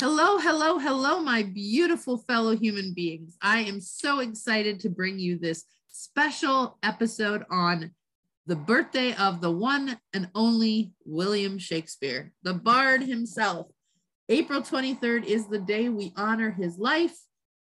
Hello, hello, hello, my beautiful fellow human beings. I am so excited to bring you this special episode on the birthday of the one and only William Shakespeare, the bard himself. April 23rd is the day we honor his life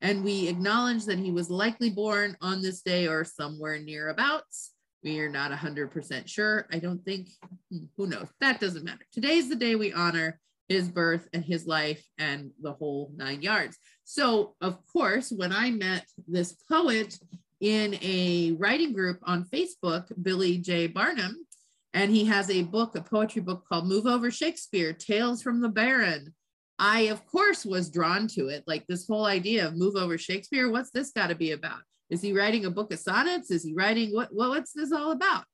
and we acknowledge that he was likely born on this day or somewhere nearabouts. We are not 100% sure. I don't think, hmm, who knows? That doesn't matter. Today's the day we honor his birth and his life and the whole nine yards. So, of course, when I met this poet in a writing group on Facebook, Billy J. Barnum, and he has a book, a poetry book called Move Over Shakespeare Tales from the Baron. I, of course, was drawn to it. Like this whole idea of move over Shakespeare, what's this got to be about? Is he writing a book of sonnets? Is he writing what, what what's this all about?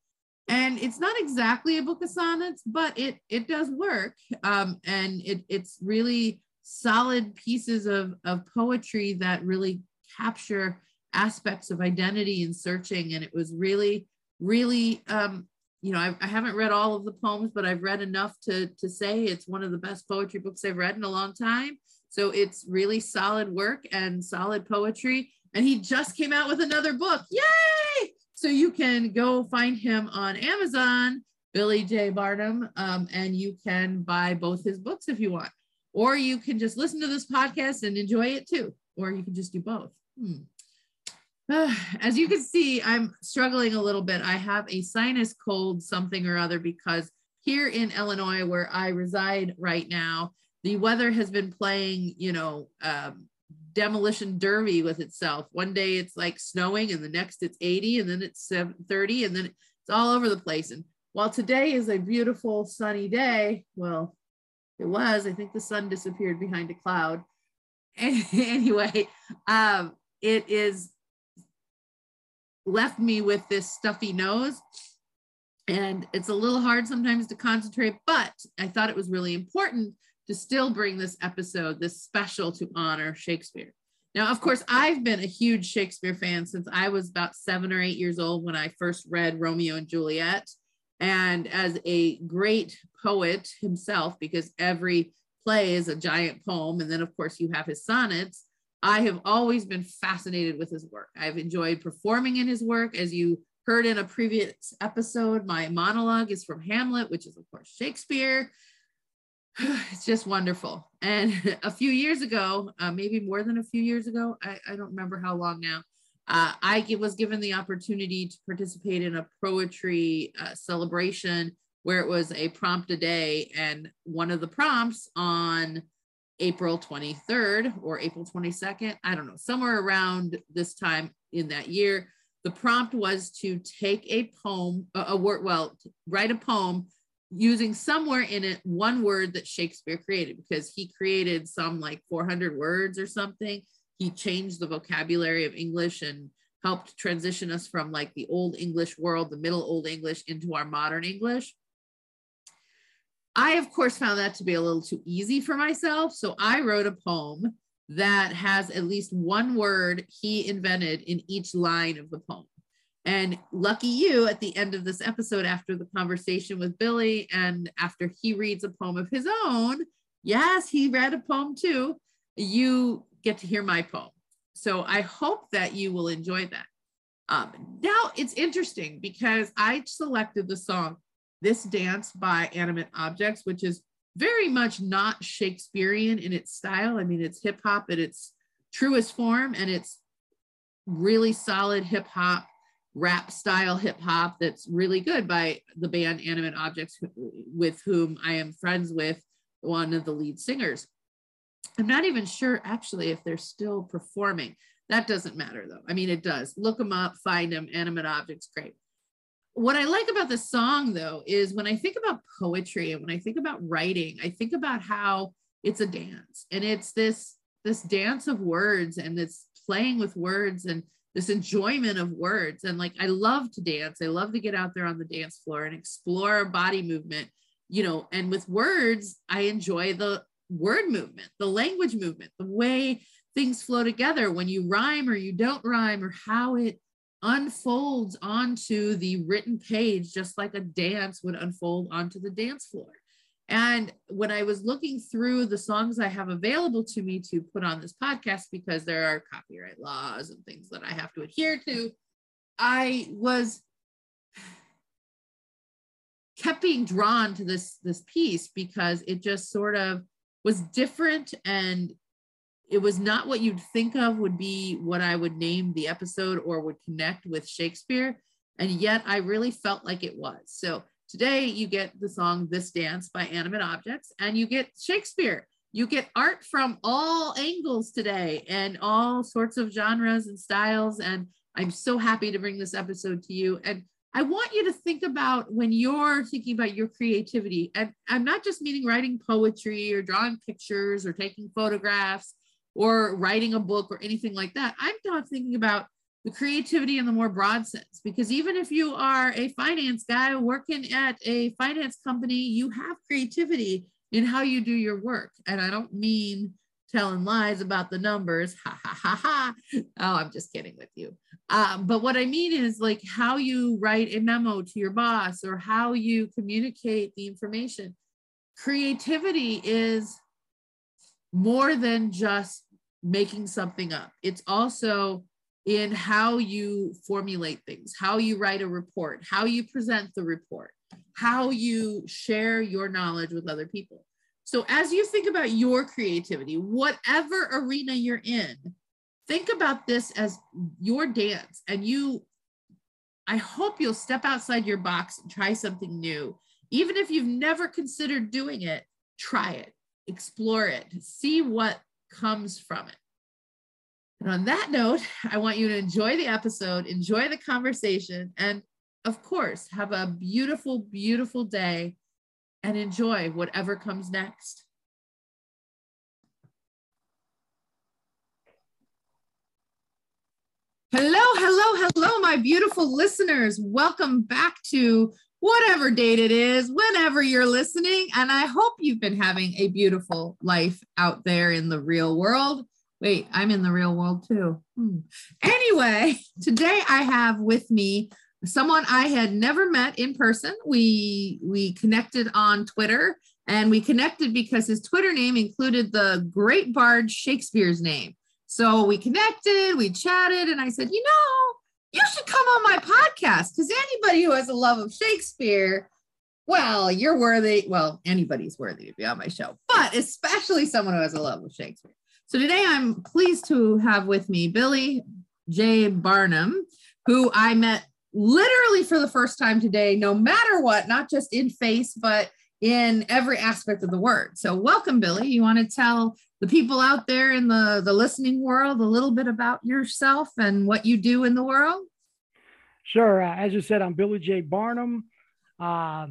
And it's not exactly a book of sonnets but it it does work. Um, and it it's really solid pieces of of poetry that really capture aspects of identity and searching. And it was really really um, you know I, I haven't read all of the poems but i've read enough to to say it's one of the best poetry books i've read in a long time. So it's really solid work and solid poetry. And he just came out with another book. Yay so you can go find him on Amazon, Billy J. Barnum, um, and you can buy both his books if you want. Or you can just listen to this podcast and enjoy it too. Or you can just do both. Hmm. As you can see, I'm struggling a little bit. I have a sinus cold, something or other, because here in Illinois, where I reside right now, the weather has been playing, you know, um, demolition derby with itself. One day it's like snowing, and the next it's 80, and then it's 30, and then it's all over the place. And while today is a beautiful sunny day, well, it was. I think the sun disappeared behind a cloud. anyway, um, it is left me with this stuffy nose. And it's a little hard sometimes to concentrate, but I thought it was really important to still bring this episode, this special to honor Shakespeare. Now, of course, I've been a huge Shakespeare fan since I was about seven or eight years old when I first read Romeo and Juliet. And as a great poet himself, because every play is a giant poem, and then, of course, you have his sonnets, I have always been fascinated with his work. I've enjoyed performing in his work. As you heard in a previous episode, my monologue is from Hamlet, which is, of course, Shakespeare. it's just wonderful. And a few years ago, uh, maybe more than a few years ago, I, I don't remember how long now, uh, I was given the opportunity to participate in a poetry uh, celebration where it was a prompt a day. And one of the prompts on April 23rd or April 22nd, I don't know, somewhere around this time in that year, the prompt was to take a poem, a, a word, well, write a poem using somewhere in it one word that Shakespeare created because he created some like 400 words or something. He changed the vocabulary of English and helped transition us from like the old English world, the middle old English into our modern English. I, of course, found that to be a little too easy for myself. So I wrote a poem that has at least one word he invented in each line of the poem. And lucky you, at the end of this episode, after the conversation with Billy, and after he reads a poem of his own, yes, he read a poem too, you get to hear my poem. So I hope that you will enjoy that. Um, now it's interesting because I selected the song This Dance by Animate Objects, which is very much not Shakespearean in its style. I mean, it's hip hop at its truest form and it's really solid hip hop rap style hip hop that's really good by the band Animate Objects, with whom I am friends with, one of the lead singers. I'm not even sure actually if they're still performing. That doesn't matter though. I mean, it does. Look them up, find them, Animate Objects, great. What I like about the song though is when I think about poetry and when I think about writing, I think about how it's a dance and it's this this dance of words and it's playing with words and this enjoyment of words. And like, I love to dance. I love to get out there on the dance floor and explore body movement, you know, and with words, I enjoy the word movement, the language movement, the way things flow together when you rhyme or you don't rhyme or how it unfolds onto the written page, just like a dance would unfold onto the dance floor. And when I was looking through the songs I have available to me to put on this podcast, because there are copyright laws and things that I have to adhere to, I was kept being drawn to this this piece because it just sort of was different and it was not what you'd think of would be what I would name the episode or would connect with Shakespeare. And yet I really felt like it was. So today you get the song This Dance by Animate Objects and you get Shakespeare. You get art from all angles today and all sorts of genres and styles. And I'm so happy to bring this episode to you. And I want you to think about when you're thinking about your creativity. And I'm not just meaning writing poetry or drawing pictures or taking photographs or writing a book or anything like that. I'm not thinking about the creativity in the more broad sense, because even if you are a finance guy working at a finance company, you have creativity in how you do your work. And I don't mean telling lies about the numbers. Ha ha ha ha. Oh, I'm just kidding with you. Um, but what I mean is like how you write a memo to your boss or how you communicate the information. Creativity is more than just making something up. It's also in how you formulate things, how you write a report, how you present the report, how you share your knowledge with other people. So, as you think about your creativity, whatever arena you're in, think about this as your dance. And you, I hope you'll step outside your box and try something new. Even if you've never considered doing it, try it, explore it, see what comes from it. And on that note, I want you to enjoy the episode, enjoy the conversation, and of course, have a beautiful, beautiful day and enjoy whatever comes next. Hello, hello, hello, my beautiful listeners. Welcome back to whatever date it is, whenever you're listening. And I hope you've been having a beautiful life out there in the real world. Wait, I'm in the real world too. Hmm. Anyway, today I have with me someone I had never met in person. We we connected on Twitter and we connected because his Twitter name included the great bard Shakespeare's name. So we connected, we chatted, and I said, you know, you should come on my podcast because anybody who has a love of Shakespeare, well, you're worthy. Well, anybody's worthy to be on my show, but especially someone who has a love of Shakespeare. So today I'm pleased to have with me Billy J. Barnum, who I met literally for the first time today, no matter what, not just in face, but in every aspect of the word. So welcome, Billy. You want to tell the people out there in the, the listening world a little bit about yourself and what you do in the world? Sure. Uh, as you said, I'm Billy J. Barnum. Uh,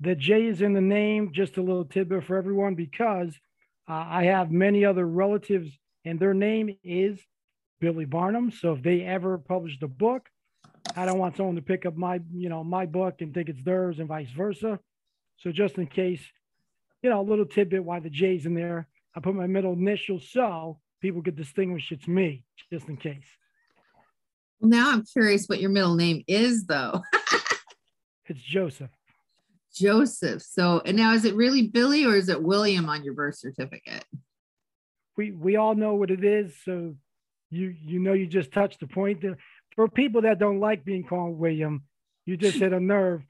the J is in the name, just a little tidbit for everyone, because uh, I have many other relatives, and their name is Billy Barnum. So if they ever publish the book, I don't want someone to pick up my, you know, my book and think it's theirs, and vice versa. So just in case, you know, a little tidbit why the J's in there, I put my middle initial so people could distinguish it's me, just in case. Now I'm curious what your middle name is, though. it's Joseph. Joseph. So, and now is it really Billy or is it William on your birth certificate? We we all know what it is. So, you you know you just touched the point. For people that don't like being called William, you just hit a nerve.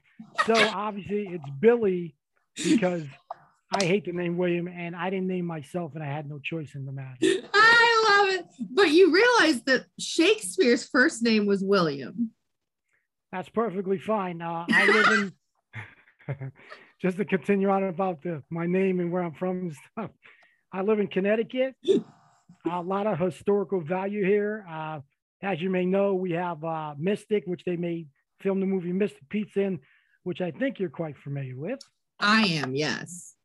So obviously it's Billy because I hate the name William and I didn't name myself and I had no choice in the matter. I love it. But you realize that Shakespeare's first name was William. That's perfectly fine. Uh, I live in just to continue on about the my name and where I'm from and stuff. I live in Connecticut. a lot of historical value here. Uh, as you may know, we have uh, Mystic, which they made film the movie Mystic Pizza in, which I think you're quite familiar with. I am, yes.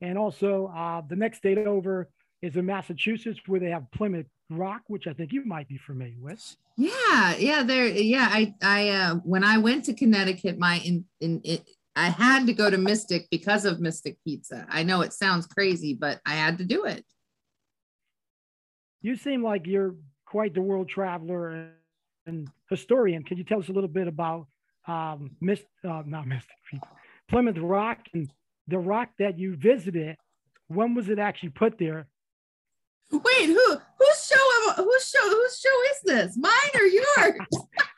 And also, uh, the next state over is in Massachusetts, where they have Plymouth Rock, which I think you might be familiar with. Yeah, yeah, there. Yeah, I, I, uh, when I went to Connecticut, my in, in, it, I had to go to Mystic because of Mystic Pizza. I know it sounds crazy, but I had to do it. You seem like you're quite the world traveler and historian. Can you tell us a little bit about um, Mist, uh, not Mystic Pizza, Plymouth Rock, and the rock that you visited, when was it actually put there? Wait, who whose show whose show whose show is this? Mine or yours?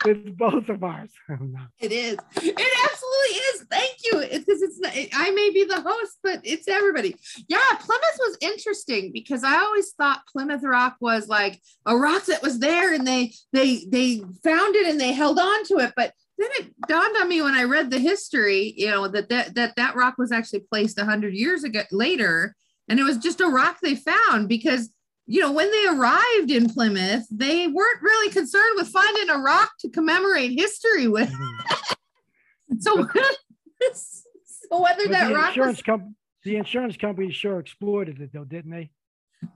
It's both of ours. it is. It absolutely is. Thank you. Because it's, it's I may be the host, but it's everybody. Yeah, Plymouth was interesting because I always thought Plymouth Rock was like a rock that was there and they they they found it and they held on to it, but then it dawned on me when I read the history, you know, that that that, that rock was actually placed 100 years ago later and it was just a rock they found because you know, when they arrived in Plymouth, they weren't really concerned with finding a rock to commemorate history with. Mm-hmm. so, so whether but that the rock insurance was, com- the insurance company sure exploited it though, didn't they?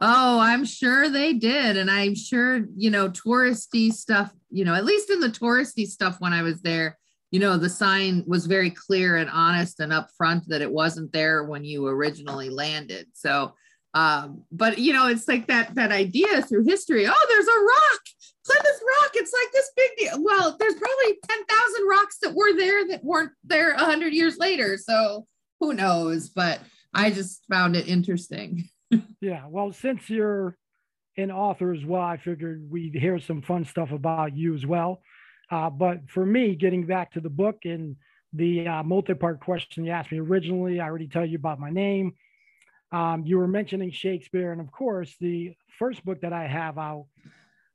Oh, I'm sure they did. And I'm sure, you know, touristy stuff, you know, at least in the touristy stuff when I was there, you know, the sign was very clear and honest and upfront that it wasn't there when you originally landed. So um, but you know, it's like that that idea through history. Oh, there's a rock, Plymouth Rock. It's like this big deal. Well, there's probably ten thousand rocks that were there that weren't there hundred years later. So who knows? But I just found it interesting. yeah. Well, since you're an author as well, I figured we'd hear some fun stuff about you as well. Uh, but for me, getting back to the book and the uh, multi-part question you asked me originally, I already tell you about my name um, you were mentioning Shakespeare, and of course, the first book that I have out,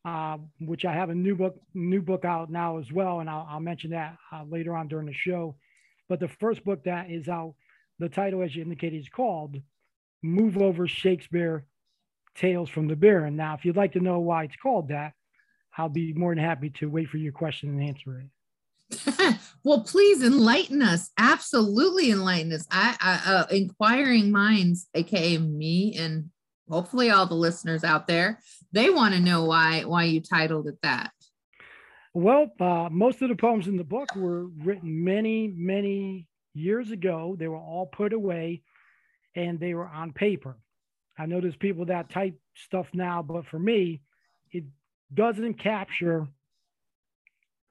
uh, which I have a new book, new book out now as well, and I'll, I'll mention that uh, later on during the show. But the first book that is out, the title, as you indicated, is called "Move Over Shakespeare: Tales from the Baron." Now, if you'd like to know why it's called that, I'll be more than happy to wait for your question and answer it. well, please enlighten us. Absolutely enlighten us. I, I uh, inquiring minds, aka me, and hopefully all the listeners out there, they want to know why why you titled it that. Well, uh, most of the poems in the book were written many, many years ago. They were all put away, and they were on paper. I know there's people that type stuff now, but for me, it doesn't capture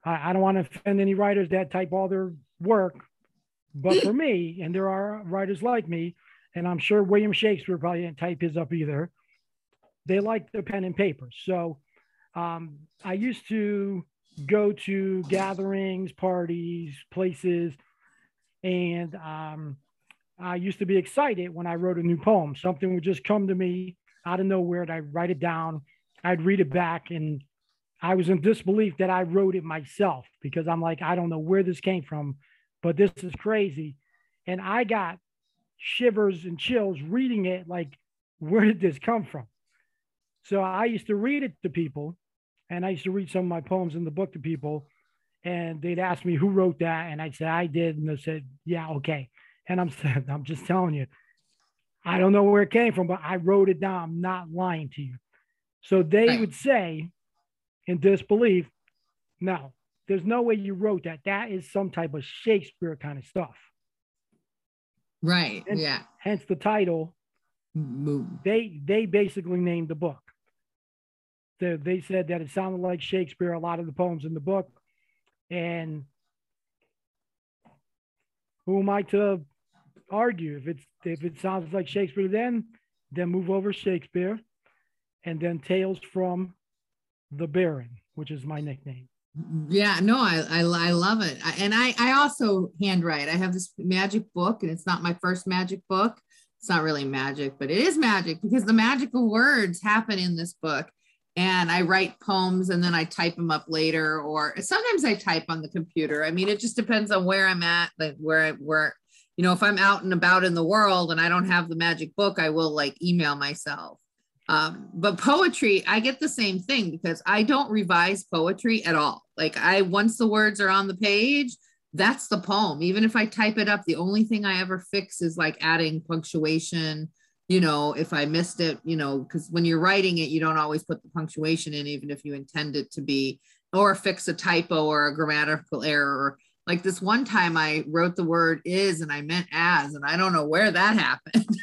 I, I don't want to offend any writers that type all their work, but for me, and there are writers like me, and I'm sure William Shakespeare probably didn't type his up either. They like the pen and paper. So um, I used to go to gatherings, parties, places, and um, I used to be excited when I wrote a new poem. Something would just come to me out of nowhere, and I'd write it down. I'd read it back, and I was in disbelief that I wrote it myself because I'm like, I don't know where this came from, but this is crazy. And I got shivers and chills reading it like, where did this come from? So I used to read it to people, and I used to read some of my poems in the book to people, and they'd ask me who wrote that, and I'd say I did, and they said, yeah, okay. And I'm I'm just telling you, I don't know where it came from, but I wrote it down. I'm not lying to you. So they right. would say, in disbelief. No, there's no way you wrote that. That is some type of Shakespeare kind of stuff. Right. Hence, yeah. Hence the title. They they basically named the book. They, they said that it sounded like Shakespeare, a lot of the poems in the book. And who am I to argue? If it's if it sounds like Shakespeare then, then move over Shakespeare and then tales from the Baron, which is my nickname. Yeah, no, I I, I love it, I, and I I also handwrite. I have this magic book, and it's not my first magic book. It's not really magic, but it is magic because the magical words happen in this book. And I write poems and then I type them up later, or sometimes I type on the computer. I mean, it just depends on where I'm at, like where I where you know if I'm out and about in the world and I don't have the magic book, I will like email myself um, but poetry, I get the same thing because I don't revise poetry at all. Like I, once the words are on the page, that's the poem. Even if I type it up, the only thing I ever fix is like adding punctuation. You know, if I missed it, you know, because when you're writing it, you don't always put the punctuation in, even if you intend it to be, or fix a typo or a grammatical error. Like this one time I wrote the word is and I meant as, and I don't know where that happened.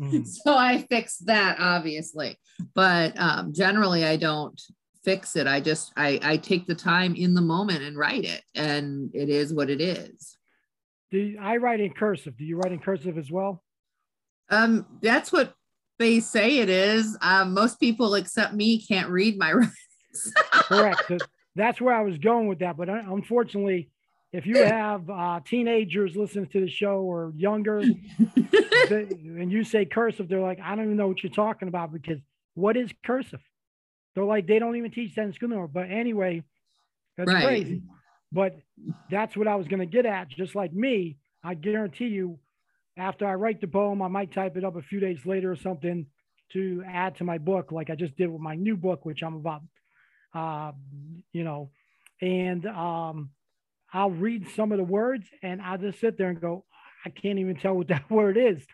mm. So I fixed that obviously. But um, generally I don't fix it. I just I, I take the time in the moment and write it. And it is what it is. Do you, I write in cursive? Do you write in cursive as well? Um, that's what they say it is. Um, most people except me can't read my writings. Correct. So that's where I was going with that. But uh, unfortunately, if you have uh, teenagers listening to the show or younger, they, and you say cursive, they're like, I don't even know what you're talking about because what is cursive? They're like, they don't even teach that in school anymore. But anyway, that's Right. crazy. But that's what I was going to get at. Just like me, I guarantee you, after I write the poem, I might type it up a few days later or something to add to my book, like I just did with my new book, which I'm about, uh, you know, and um, I'll read some of the words and I'll just sit there and go, I can't even tell what that word is.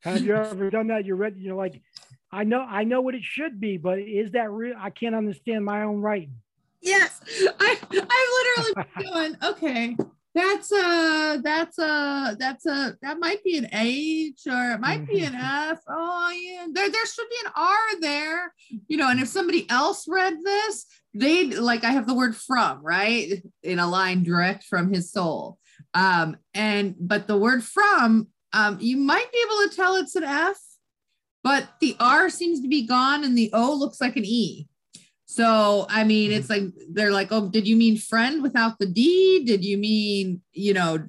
Have you ever done that? You're ready, you're like, I know, I know what it should be, but is that real? I can't understand my own writing. Yes, I I literally going, okay, that's a that's a that's a that might be an H or it might be an F. Oh yeah, there there should be an R there, you know. And if somebody else read this, they'd like I have the word from right in a line direct from his soul. Um, and but the word from, um, you might be able to tell it's an F, but the R seems to be gone and the O looks like an E. So, I mean, it's like they're like, "Oh, did you mean friend without the D? Did you mean, you know,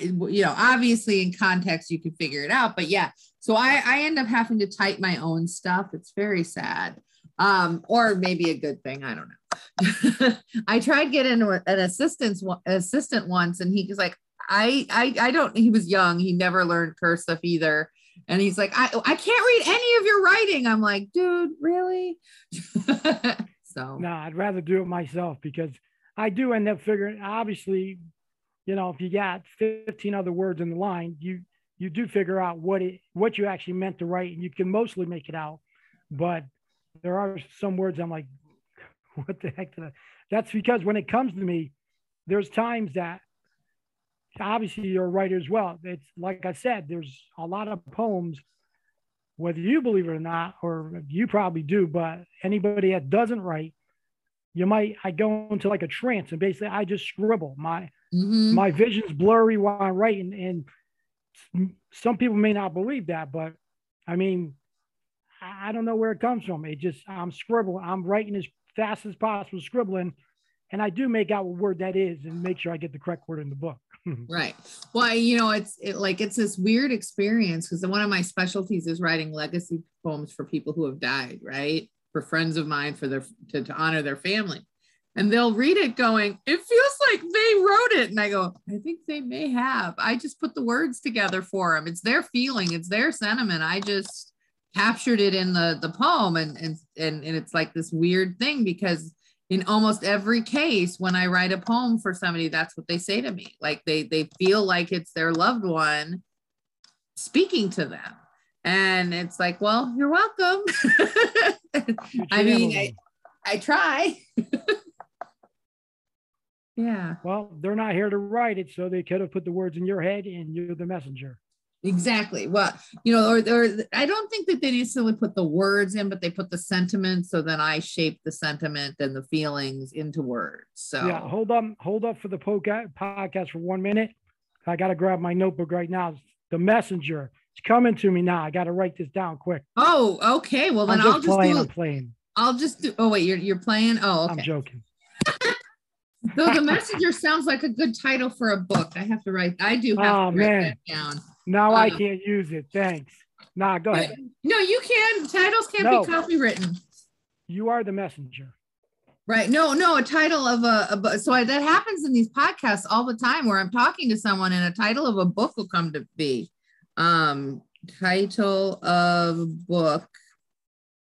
you know, obviously in context you can figure it out, but yeah. So I I end up having to type my own stuff. It's very sad. Um, or maybe a good thing, I don't know. I tried getting an assistant assistant once and he was like, I I I don't he was young, he never learned cursive either. And he's like, I, I can't read any of your writing. I'm like, dude, really? so No, I'd rather do it myself because I do end up figuring. Obviously, you know, if you got 15 other words in the line, you you do figure out what it what you actually meant to write, and you can mostly make it out. But there are some words I'm like, what the heck did I? That's because when it comes to me, there's times that obviously you're a writer as well. It's like I said, there's a lot of poems, whether you believe it or not, or you probably do, but anybody that doesn't write, you might I go into like a trance and basically I just scribble. My mhm. my vision's blurry while I'm writing, and s- some people may not believe that, but I mean, I don't know where it comes from. It just I'm scribbling, I'm writing as fast as possible, scribbling, and I do make out what word that is and make sure I get the correct word in the book. Right. Well, you know, it's it, like it's this weird experience because one of my specialties is writing legacy poems for people who have died, right? For friends of mine, for their to, to honor their family. And they'll read it going, it feels like they wrote it. And I go, I think they may have. I just put the words together for them. It's their feeling, it's their sentiment. I just captured it in the the poem. And and and, and it's like this weird thing because in almost every case when i write a poem for somebody that's what they say to me. Like they they feel like it's their loved one speaking to them. And it's like well you're welcome. I mean I. I try. Yeah. Well, they're not here to write it, so they could have put the words in your head, and you're the messenger. Exactly well you know or, or i don't think that they necessarily put the words in but they put the sentiment so then i shape the sentiment and the feelings into words so Yeah, hold up, hold up for the podcast for one minute. I got to grab my notebook right now. The messenger. It's coming to me now. I got to write this down quick. oh okay well then just i'll just playing. do I'm playing. I'll just do. Oh wait, you're you're playing. Oh, I'm joking. Though the messenger sounds like a good title for a book. I have to write. I do have Oh, to write man. that down. Now I Um, can't use it. Thanks. Nah, go ahead. No, you can. Titles can't No. be copywritten. You are the messenger. Right. No, no, a title of a, a so I, that happens in these podcasts all the time where I'm talking to someone and a title of a book will come to be. Um, title of book.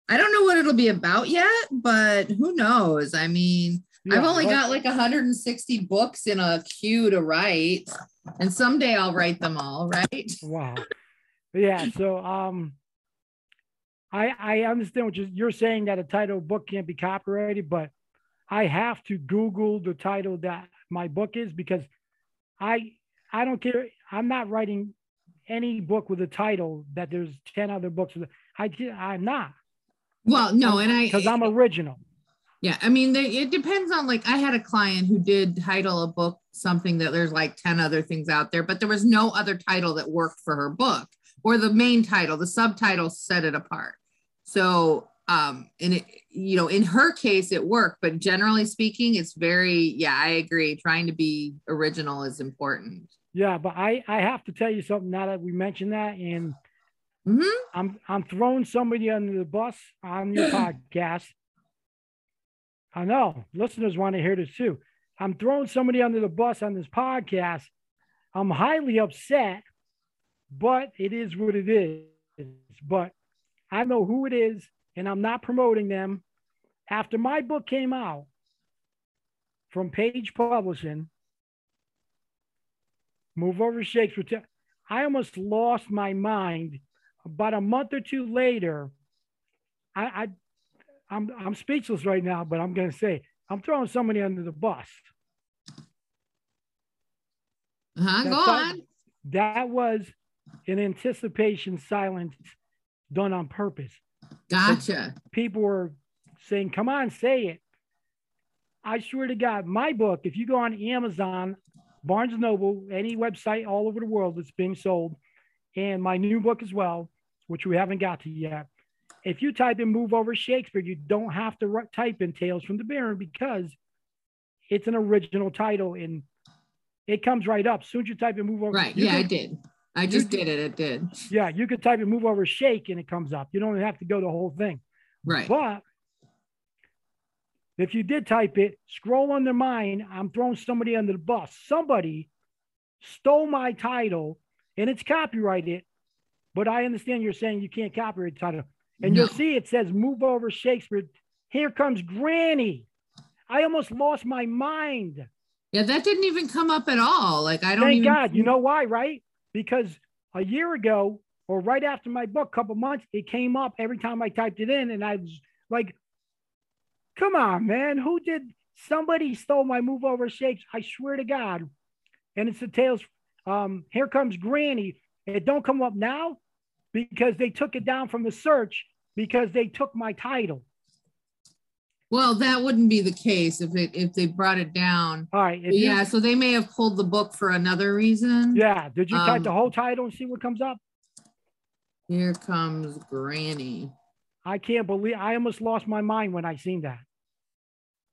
I don't know what it'll be about yet, but who knows? I mean, I've only what- got like 160 books in a queue to write, and someday I'll write them all, right? Wow. Yeah. So um, I I understand what you're, you're saying that a title book can't be copyrighted, but I have to Google the title that my book is because I I don't care. I'm not writing any book with a title that there's 10 other books with. I I'm not Well, no, and I because I'm original. Yeah, I mean, they, it depends on like I had a client who did title a book something that there's like 10 other things out there, but there was no other title that worked for her book or the main title, the subtitle set it apart. So, um, and it, you know, in her case, it worked, but generally speaking, it's very, yeah, I agree. Trying to be original is important. Yeah, but I, I have to tell you something now that we mentioned that, and mm-hmm. I'm I'm throwing somebody under the bus on your podcast. I know listeners want to hear this too. I'm throwing somebody under the bus on this podcast. I'm highly upset, but it is what it is. But I know who it is, and I'm not promoting them. After my book came out from Page Publishing, Move Over Shakespeare, I almost lost my mind about a month or two later, I, I I'm I'm speechless right now, but I'm gonna say I'm throwing somebody under the bus. Uh-huh, go on. That was an anticipation silence done on purpose. Gotcha. People were saying, "Come on, say it." I swear to God, my book. If you go on Amazon, Barnes Noble, any website all over the world that's being sold, and my new book as well, which we haven't got to yet. If you type in "Move Over Shakespeare," you don't have to type in "Tales from the Baron" because it's an original title and it comes right up. As soon as you type in "Move Over," Right. Yeah, I did. I just did it. It did. yeah, you could type in "Move Over Shake" and it comes up. You don't have to go the whole thing. Right. But if you did type it, scroll under mine, I'm throwing somebody under the bus. Somebody stole my title and it's copyrighted, but I understand you're saying you can't copyright the title. And No. you'll see it says move over Shakespeare. Here comes Granny. I almost lost my mind. Yeah, that didn't even come up at all. Like I don't Thank even God. You know why, right? Because a year ago or right after my book, couple months, it came up every time I typed it in, and I was like, "Come on, man! Who did? Somebody stole my move over shakes. I swear to God!" And it's the tales. Um, here comes Granny. It don't come up now because they took it down from the search because they took my title. Well, that wouldn't be the case if it if they brought it down. All right. you- yeah, so they may have pulled the book for another reason. yeah. Did you type Um, the whole title and see what comes up? Here comes Granny. I can't believe. I almost lost my mind when I seen that.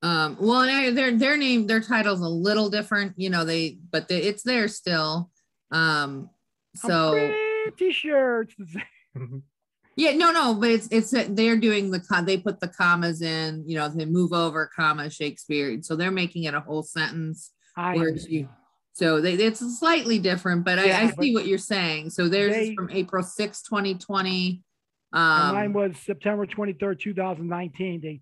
Um, well, their their name, their title's a little different, you know. They but they, it's there still. Um, so I'm pretty sure it's the same. yeah, no, no, but it's it's they're doing the they put the commas in, you know, they move over comma Shakespeare, so they're making it a whole sentence. I you, so they, it's slightly different, but I, I Yeah, see what you're saying. So theirs is they- from April 6, 2020. and mine Um, was September 23rd, 2019. They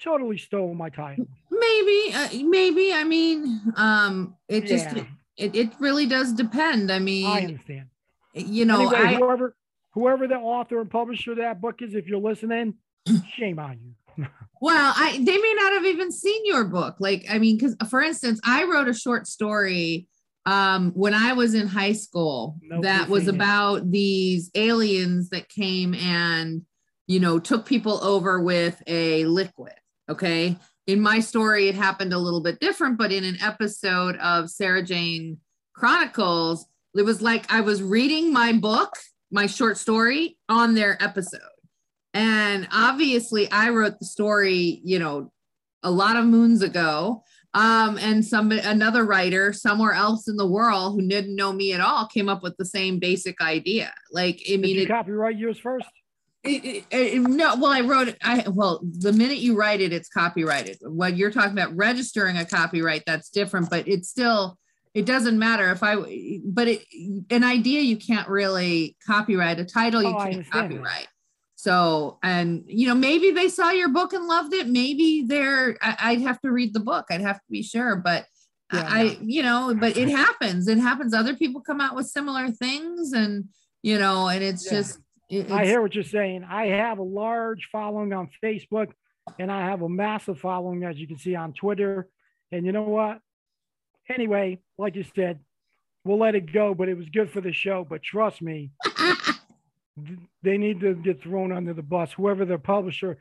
totally stole my title. maybe, uh, maybe. I mean, um, it just Yeah. it, it really does depend. I mean, I understand. you know, anyway, I, whoever whoever the author and publisher of that book is, if you're listening, shame on you. Well, I they may not have even seen your book. Like, I mean, because for instance, I wrote a short story um when I was in high school that was seen it. about these aliens that came and you know took people over with a liquid. Okay. In my story, it happened a little bit different, but in an episode of Sarah Jane Chronicles, it was like I was reading my book, my short story on their episode. And obviously, I wrote the story, you know, a lot of moons ago. Um, and some another writer somewhere else in the world who didn't know me at all came up with the same basic idea. Like, I Did mean, you it, copyright yours first? it, it- it- no, well, I wrote it. I well, the minute you write it, it's copyrighted. When you're talking about registering a copyright, that's different, but it's still it doesn't matter if I. But it, an idea you can't really copyright. A title you Oh, can't copyright. So, and you know, maybe they saw your book and loved it. Maybe they're. I, I'd have to read the book. I'd have to be sure, but. Yeah, I, no. you know, but it happens. It happens. Other people come out with similar things, and you know, and it's Yeah. just. it- I hear what you're saying. I have a large following on Facebook and I have a massive following, as you can see, on Twitter. And you know what? Anyway, like you said, we'll let it go, but it was good for the show. But trust me, they need to get thrown under the bus, whoever the publisher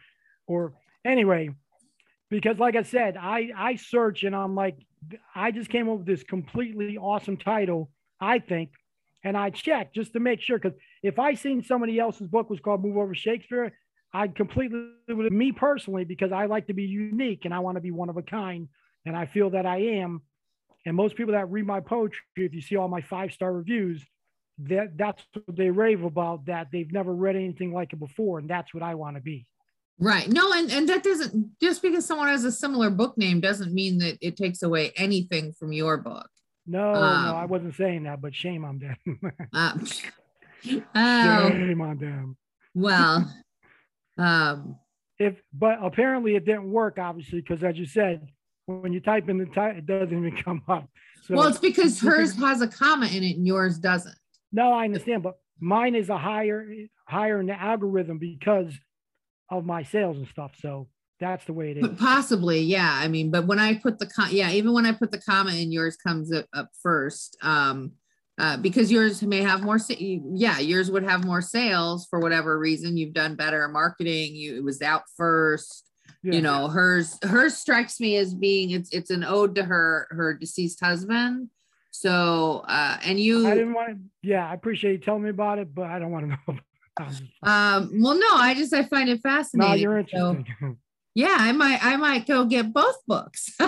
or anyway. because like I said, I I search and I'm like, I just came up with this completely awesome title, I think, and I checked just to make sure. Because if I seen somebody else's book was called Move Over Shakespeare, I'd completely with me personally because I like to be unique and I want to be one of a kind, and I feel that I am. And most people that read my poetry, if you see all my five star reviews, that that's what they rave about. That they've never read anything like it before, and that's what I want to be. Right. No, and, and that doesn't just because someone has a similar book name doesn't mean that it takes away anything from your book. No, um, no, I wasn't saying that, but shame on them. uh, oh, shame on them. Well, um, if but apparently it didn't work, obviously, because as you said, when you type in the title, it doesn't even come up. So, well, it's because hers has a comma in it and yours doesn't. No, I understand, but mine is a higher higher in the algorithm because of my sales and stuff. So that's the way it is. Possibly, yeah. I mean, but when I put the com- yeah, even when I put the comma in, yours comes up, up first. Um, uh, because yours may have more, sa- yeah, yours would have more sales for whatever reason. You've done better marketing. You it was out first. Yeah. You know, hers hers strikes me as being it's it's an ode to her her deceased husband. So uh, and you, I didn't want to. Yeah, I appreciate you telling me about it, but I don't want to know. um, well, no, I just I find it fascinating. No, you're interesting. So, yeah, I might I might go get both books.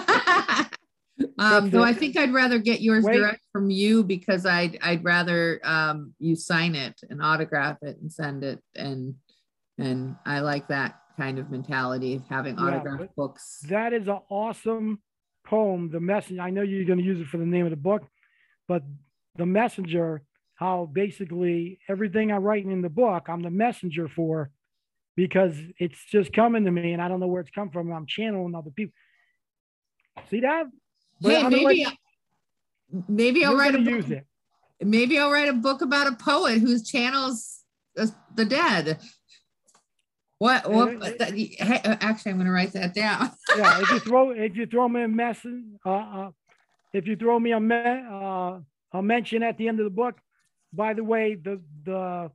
um, though I think I'd rather get yours Wait. direct from you because I'd I'd rather um, you sign it and autograph it and send it and and I like that kind of mentality of having yeah, autographed books. That is an awesome poem. The message. I know you're going to use it for the name of the book, but the messenger how basically everything I'm writing in the book, I'm the messenger for because it's just coming to me and I don't know where it's come from. I'm channeling other people. See that? But hey, maybe, maybe I'll write a book. Use it. Maybe I'll write a book about a poet who channels the dead. What? What? Hey, actually, I'm going to write that down. yeah, if you throw if you throw me a message, uh, uh, if you throw me a me, uh, a mention at the end of the book, by the way, the the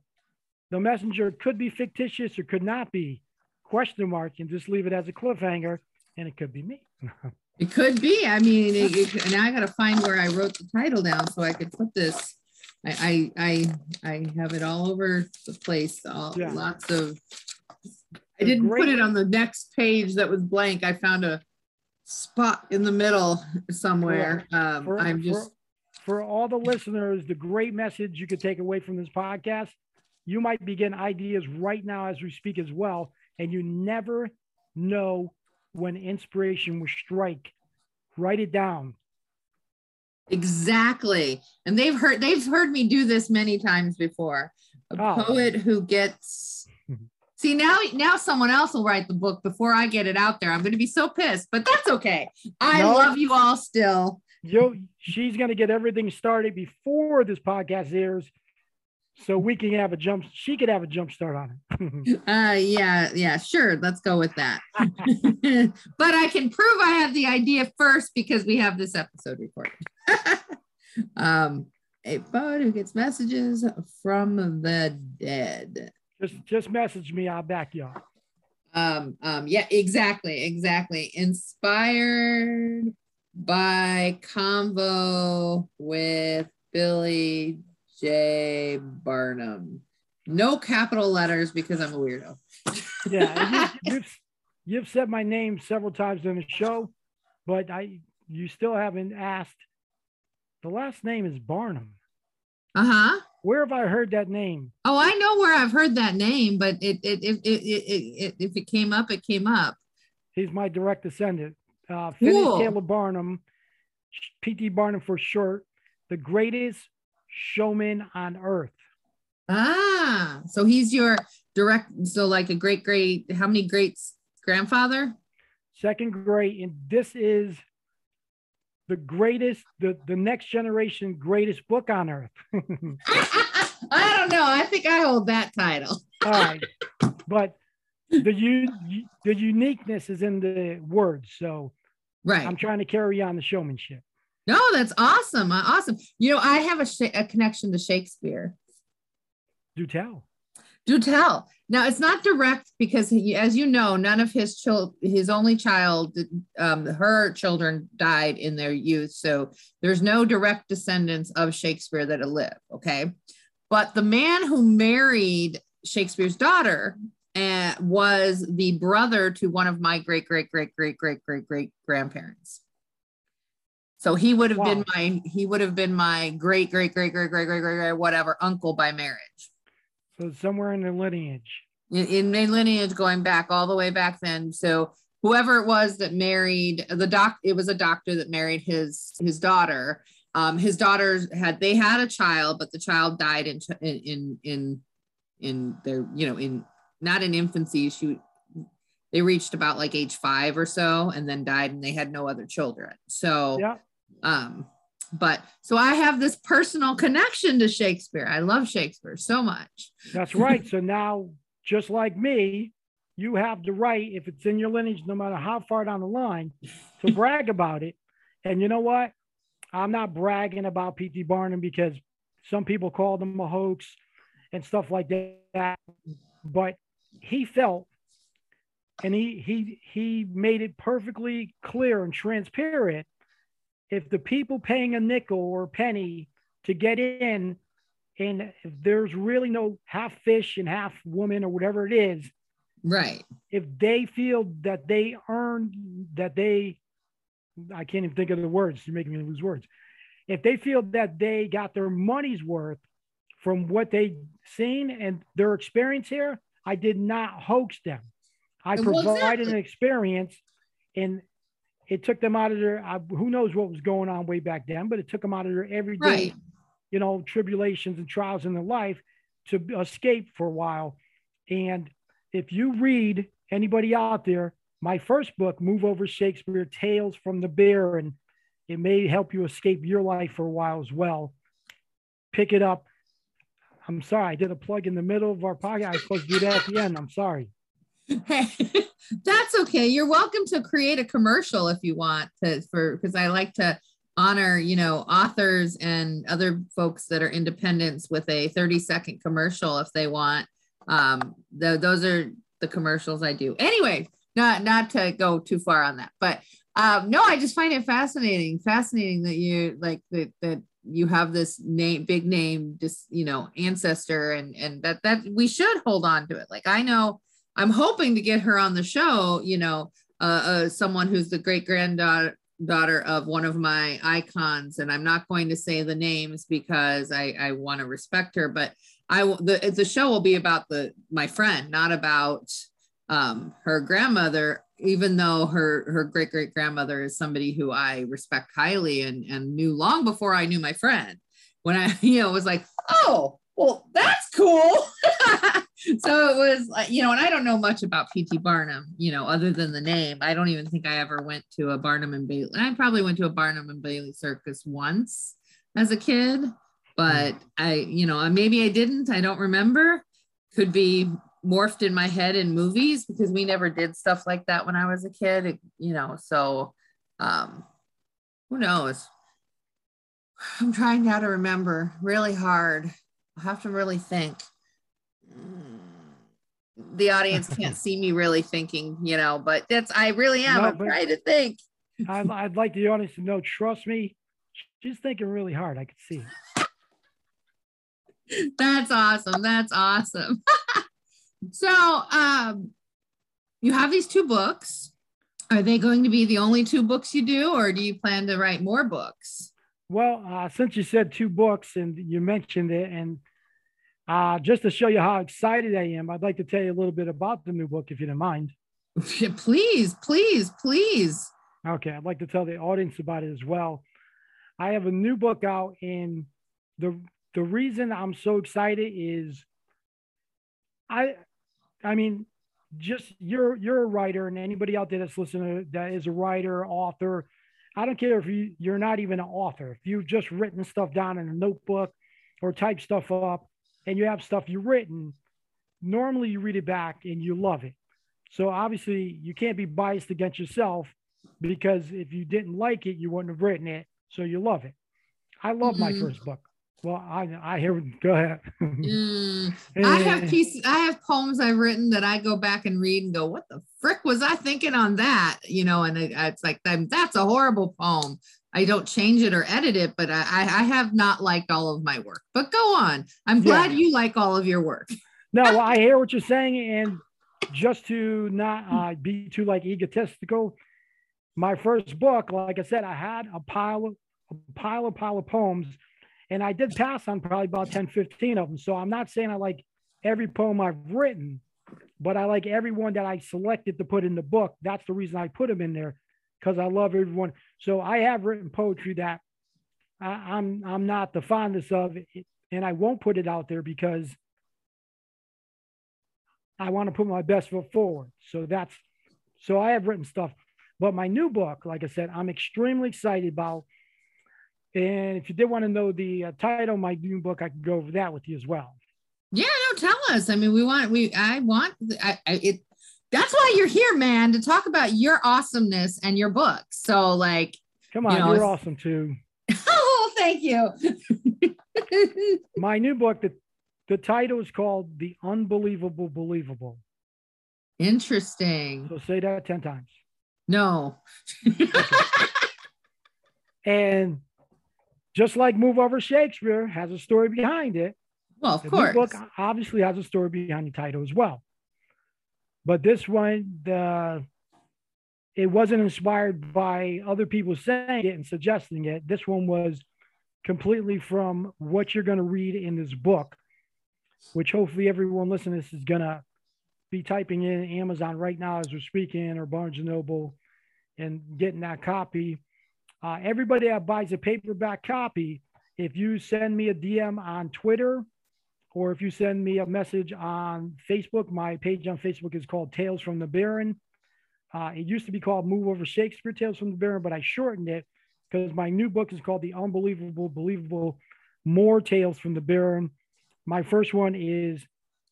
the messenger could be fictitious or could not be. Question mark, and just leave it as a cliffhanger, and it could be me. it could be. I mean, it, it, now I got to find where I wrote the title down so I could put this. I I I, I have it all over the place. All, yeah. Lots of. I didn't put it on the next page that was blank. I found a spot in the middle somewhere. Um, for, I'm just for all the listeners, the great message you could take away from this podcast. You might be getting ideas right now as we speak as well. And you never know when inspiration will strike. Write it down. Exactly. And they've heard they've heard me do this many times before. A oh. poet who gets See now now someone else will write the book before I get it out there. I'm going to be so pissed, but that's okay. I no. love you all still Yo, she's going to get everything started before this podcast airs so we can have a jump she could have a jump start on it uh yeah yeah sure let's go with that but i can prove i have the idea first because we have this episode recorded um a bud who gets messages from the dead just just message me i'll back you up um um yeah exactly exactly inspired by convo with Billy J. Barnum. No capital letters because I'm a weirdo. yeah, you, you've, you've said my name several times in the show, but I you still haven't asked. The last name is Barnum. Uh huh. Where have I heard that name? Oh, I know where I've heard that name, but it, it, it, it, it, it if it came up, it came up. He's my direct descendant uh, Finney cool. Caleb Barnum, P.T. Barnum for short, the greatest showman on earth. Ah, so he's your direct, so like a great great, how many greats grandfather? Second great, and this is the greatest, the, the next generation greatest book on earth. I don't know. I think I hold that title. All right. But the u- the uniqueness is in the words. So right, I'm trying to carry on the showmanship. No, that's awesome. Uh, awesome. You know, I have a, sh- a connection to Shakespeare. Do tell. Do tell. Now it's not direct because, he, as you know, none of his child, his only child, um, her children died in their youth. So there's no direct descendants of Shakespeare that live. Okay, but the man who married Shakespeare's daughter uh, was the brother to one of my great great great great great great great grandparents. So he would have wow. been my he would have been my great great great great great great great whatever uncle by marriage. So somewhere in the lineage. In, in the lineage going back all the way back then. So whoever it was that married the doc, it was a doctor that married his his daughter. Um, his daughters had they had a child, but the child died in in in in their you know in not in infancy. She they reached about like age five or so and then died, and they had no other children. So yeah. Um, but so I have this personal connection to Shakespeare. I love Shakespeare so much. That's right. so now, just like me, you have the right, if it's in your lineage, no matter how far down the line, to brag about it. And you know what? I'm not bragging about P.T. Barnum because some people called him a hoax and stuff like that. But he felt and he he he made it perfectly clear and transparent if the people paying a nickel or penny to get in, and if there's really no half fish and half woman or whatever it is, right? If they feel that they earned that they, I can't even think of the words. You're making me lose words. If they feel that they got their money's worth from what they seen and their experience here, I did not hoax them. I provided an experience and it took them out of their uh, who knows what was going on way back then, but it took them out of their everyday, right. you know, tribulations and trials in their life to escape for a while. And if you read anybody out there, my first book, Move Over Shakespeare Tales from the Bear, and it may help you escape your life for a while as well. Pick it up. I'm sorry, I did a plug in the middle of our podcast. I was supposed to do that at the end. I'm sorry. Hey, that's okay. You're welcome to create a commercial if you want to for because I like to honor, you know, authors and other folks that are independents with a 30 second commercial if they want. Um, the, those are the commercials I do. Anyway, not not to go too far on that, but um, no, I just find it fascinating, fascinating that you like that that you have this name, big name, just you know, ancestor, and and that that we should hold on to it. Like I know I'm hoping to get her on the show, you know, uh, uh, someone who's the great granddaughter daughter of one of my icons. And i'm not going to say the names because i i want to respect her but i the, the show will be about the my friend not about um her grandmother even though her her great great grandmother is somebody who i respect highly and and knew long before i knew my friend. When i you know was like oh well that's cool so it was like, you know, and I don't know much about P.T. Barnum, you know, other than the name. I don't even think I ever went to a Barnum and Bailey. I probably went to a Barnum and Bailey circus once as a kid, but I, you know, maybe I didn't. I don't remember. Could be morphed in my head in movies because we never did stuff like that when I was a kid, it, you know, so um who knows? I'm trying now to remember really hard. I have to really think the audience can't see me really thinking, you know, but that's I really am. No, I'm trying to think. I'd, I'd like the audience to know, trust me, she's thinking really hard. I could see. that's awesome. That's awesome. so um you have these two books. Are they going to be the only two books you do, or do you plan to write more books? Well, uh, since you said two books and you mentioned it, and uh, just to show you how excited I am, I'd like to tell you a little bit about the new book, if you don't mind. please, please, please. Okay, I'd like to tell the audience about it as well. I have a new book out, and the the reason I'm so excited is, I, I mean, just you're you're a writer, and anybody out there that's listening that is a writer, author, I don't care if you you're not even an author. If you've just written stuff down in a notebook or type stuff up, and you have stuff you've written, normally you read it back and you love it. So obviously you can't be biased against yourself because if you didn't like it, you wouldn't have written it. So you love it. I love mm-hmm. my first book. Well, I I hear. Go ahead. Mm, I have pieces. I have poems I've written that I go back and read and go, "What the frick was I thinking on that?" You know, and it, it's like that's a horrible poem. I don't change it or edit it, but I, I have not liked all of my work. But go on. I'm glad yeah. you like all of your work. no, well, I hear what you're saying, and just to not uh, be too like egotistical, my first book, like I said, I had a pile of a pile of pile of poems and I did pass on probably about 10, 15 of them. So I'm not saying I like every poem I've written, but I like every one that I selected to put in the book. That's the reason I put them in there because I love everyone. So I have written poetry that I, am I'm, I'm not the fondest of, and I won't put it out there because I want to put my best foot forward. So that's so I have written stuff. But my new book, like I said, I'm extremely excited about and if you did want to know the uh, title of my new book, I could go over that with you as well. Yeah, no, tell us. I mean, we want we I want I, I it. That's why you're here, man, to talk about your awesomeness and your book. So, like, come on, you know, you're awesome too. oh, thank you. my new book, the the title is called "The Unbelievable Believable." Interesting. So say that ten times. No. and just like Move Over Shakespeare has a story behind it. Well, of the course. book obviously has a story behind the title as well. But this one, the it wasn't inspired by other people saying it and suggesting it. This one was completely from what you're going to read in this book, which hopefully everyone listening to this is going to be typing in Amazon right now as we're speaking or Barnes and Noble and getting that copy. Uh, everybody that buys a paperback copy, if you send me a DM on Twitter or if you send me a message on Facebook, my page on Facebook is called Tales from the Baron. Uh, it used to be called Move Over Shakespeare Tales from the Baron, but I shortened it because my new book is called The Unbelievable, Believable More Tales from the Baron. My first one is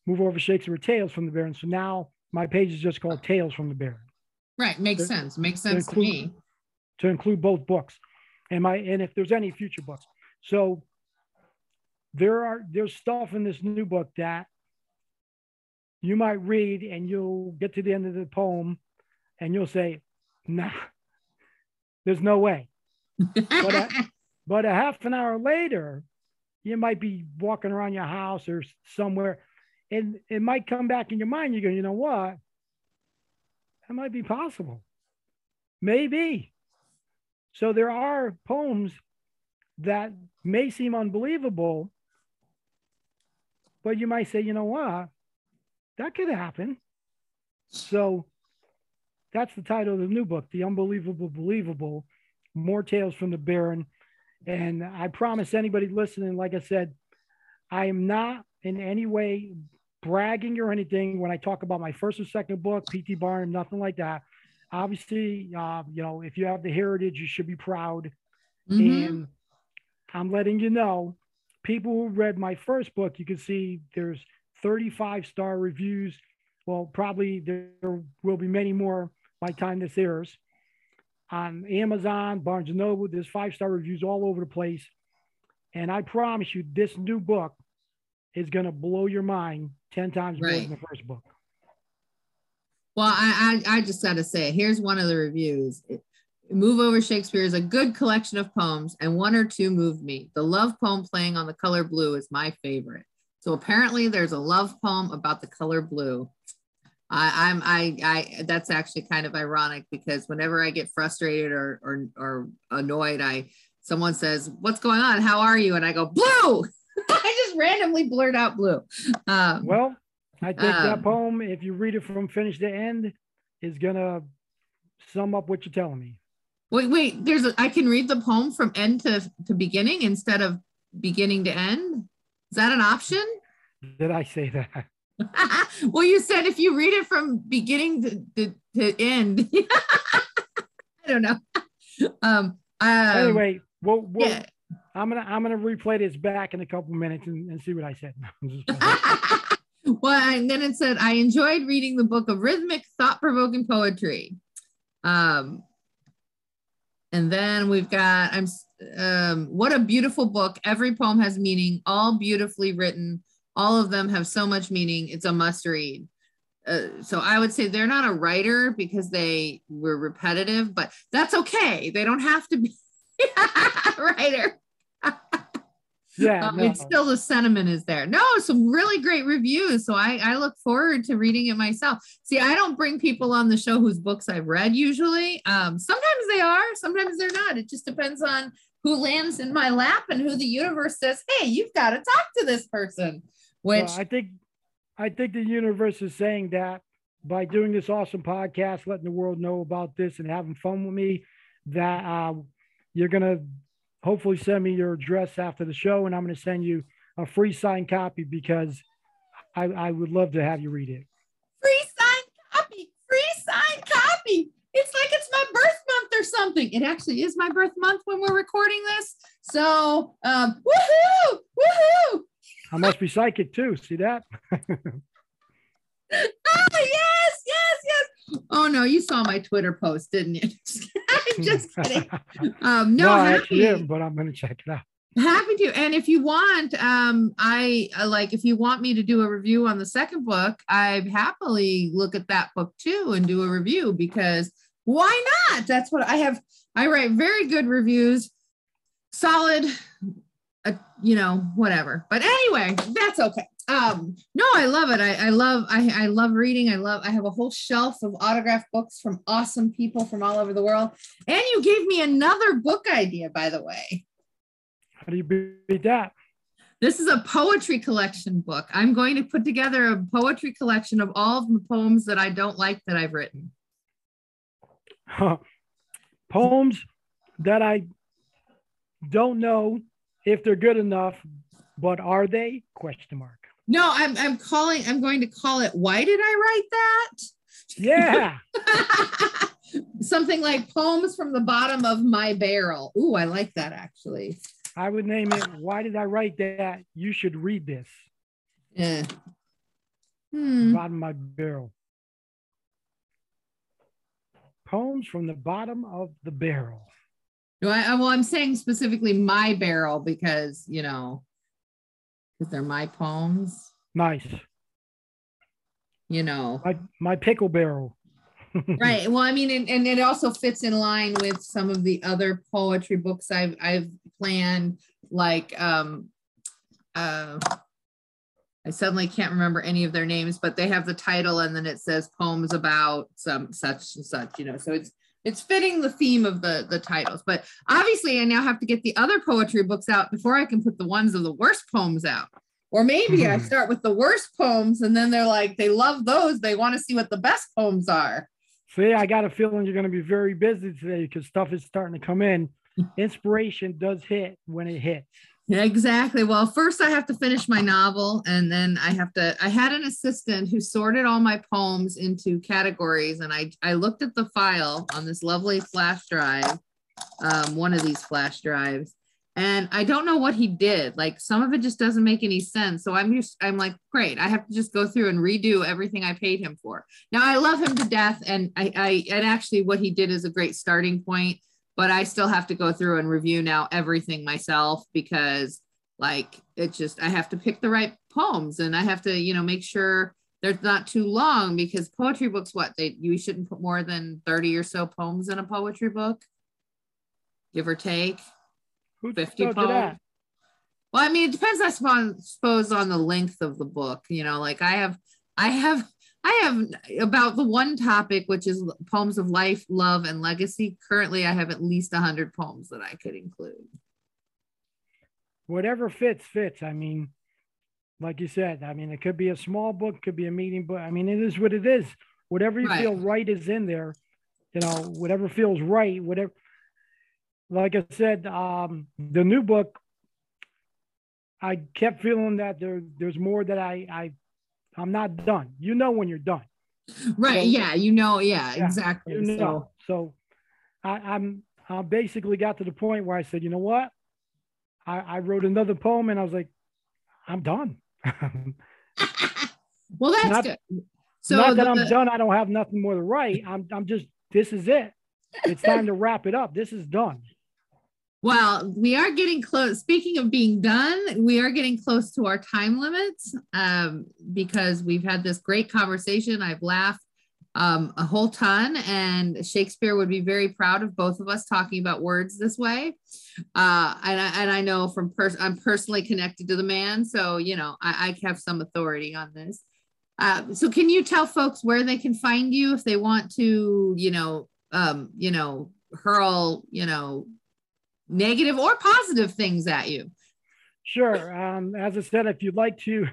Move Over Shakespeare Tales from the Baron. So now my page is just called Tales from the Baron. Right. Makes sense. Makes sense to me to include both books and my and if there's any future books so there are there's stuff in this new book that you might read and you'll get to the end of the poem and you'll say nah there's no way. But, a, but a half an hour later you might be walking around your house or somewhere and it might come back in your mind. You go you know what? That might be possible. Maybe. So there are poems that may seem unbelievable, but you might say, you know what? That could happen. So that's the title of the new book, The Unbelievable Believable More Tales from the Baron. And I promise anybody listening, like I said, I am not in any way bragging or anything when I talk about my first or second book, P.T. Barnum, nothing like that obviously, uh, you know, if you have the heritage, you should be proud. Mm-hmm. And I'm letting you know, people who read my first book, you can see there's 35 star reviews. Well, probably there will be many more by time this airs. On Amazon, Barnes and Noble, there's five star reviews all over the place. And I promise you, this new book is going to blow your mind 10 times right. more than the first book. Well, I, I, I just got to say, here's one of the reviews. Move Over Shakespeare is a good collection of poems, and one or two moved me. The love poem playing on the color blue is my favorite. So apparently, there's a love poem about the color blue. I, I'm I I that's actually kind of ironic because whenever I get frustrated or or, or annoyed, I someone says, "What's going on? How are you?" and I go, "Blue." I just randomly blurt out blue. Um, well, I think um, that poem, if you read it from finish to end, is gonna sum up what you're telling me. Wait, wait. There's a, I can read the poem from end to, to beginning instead of beginning to end. Is that an option? Did I say that? well, you said if you read it from beginning to, to, to end. I don't know. Um, um, anyway, well, well yeah. I'm gonna I'm gonna replay this back in a couple minutes and, and see what I said. well, and then it said, I enjoyed reading the book of rhythmic, thought provoking poetry. Um, and then we've got, I'm um, what a beautiful book. Every poem has meaning, all beautifully written. All of them have so much meaning. It's a must read. Uh, so I would say they're not a writer because they were repetitive, but that's okay. They don't have to be a writer. Yeah, um, no. it's still the sentiment is there. No, some really great reviews. So I, I look forward to reading it myself. See, I don't bring people on the show whose books I've read usually. Um, sometimes they are, sometimes they're not. It just depends on who lands in my lap and who the universe says, hey, you've got to talk to this person. Which Well, I think I think the universe is saying that by doing this awesome podcast, letting the world know about this and having fun with me, that uh, you're gonna hopefully send me your address after the show, and I'm gonna send you a free signed copy because I, I would love to have you read it. free signed copy, free signed copy. It's like it's my birth month or something. It actually is my birth month when we're recording this. So, um, woohoo, woohoo. I must be psychic too. See that? Oh, yes, yes, yes. Oh, no, you saw my Twitter post, didn't you? Just kidding. Um, no, no, I actually didn't, but I'm gonna check it out. happy to. And if you want, um, I uh, like if you want me to do a review on the second book, I'd happily look at that book too and do a review because why not? That's what I have. I write very good reviews, solid, uh, you know, whatever. But anyway, that's okay. Um, no, I love it. I, I love, I, I love reading. I love, I have a whole shelf of autographed books from awesome people from all over the world. And you gave me another book idea, by the way. How do you beat that? This is a poetry collection book. I'm going to put together a poetry collection of all of the poems that I don't like that I've written. Huh. Poems that I don't know if they're good enough, but are they? Question mark. No, I'm I'm calling, I'm going to call it Why Did I Write That? Yeah. Something like poems from the bottom of my barrel. Ooh, I like that actually. I would name it. Why did I write that? You should read this. Yeah. Hmm. Bottom of my barrel. Poems from the bottom of the barrel. No, I, I- well, I'm saying specifically my barrel because, you know, because they're my poems, Nice. you know. My my pickle barrel. right well i mean and, and it also fits in line with some of the other poetry books i've i've planned like um uh i suddenly can't remember any of their names but they have the title and then it says poems about some such and such you know so it's it's fitting the theme of the the titles but obviously i now have to get the other poetry books out before i can put the ones of the worst poems out or maybe i Mhm. start with the worst poems and then they're like they love those they want to see what the best poems are See, I got a feeling you're going to be very busy today because stuff is starting to come in. Inspiration does hit when it hits. Exactly. Well, first I have to finish my novel and then I have to I had an assistant who sorted all my poems into categories and I I looked at the file on this lovely flash drive, um, one of these flash drives, and I don't know what he did. Like some of it just doesn't make any sense. So I'm just I'm like, great, I have to just go through and redo everything I paid him for. Now I love him to death and I I and actually what he did is a great starting point but I still have to go through and review now everything myself because like it just I have to pick the right poems and I have to you know make sure they're not too long because poetry books what they you shouldn't put more than 30 or so poems in a poetry book? Give or take? Who 50 poems? Well I mean it depends I suppose on the length of the book you know like I have I have I have about the one topic, which is poems of life, love, and legacy. Currently, I have at least 100 poems that I could include. Whatever fits, fits. I mean, like you said, I mean, it could be a small book, could be a medium book. I mean, it is what it is. Whatever you Right. feel right is in there. You know, whatever feels right, whatever. Like I said, um, the new book, I kept feeling that there, there's more that I, I, I'm not done. You know when you're done. Right. So- yeah. You know. Yeah. Yeah, exactly. You know. So, So, I, I'm, I basically got to the point where I said, you know what? I, I wrote another poem and I was like, I'm done. well, that's Not- good. So, Not that the- I'm done. I don't have nothing more to write. I'm, I'm just, this is it. It's time to wrap it up. This is done. Well, we are getting close. Speaking of being done, we are getting close to our time limits um, because we've had this great conversation. I've laughed um, a whole ton, and Shakespeare would be very proud of both of us talking about words this way. Uh, and, I, and I know from I'm personally connected to the man, so you know I, I have some authority on this. Uh, so, can you tell folks where they can find you if they want to, you know, um, you know, hurl, you know, negative or positive things at you? Sure. Um, as I said, if you'd like to,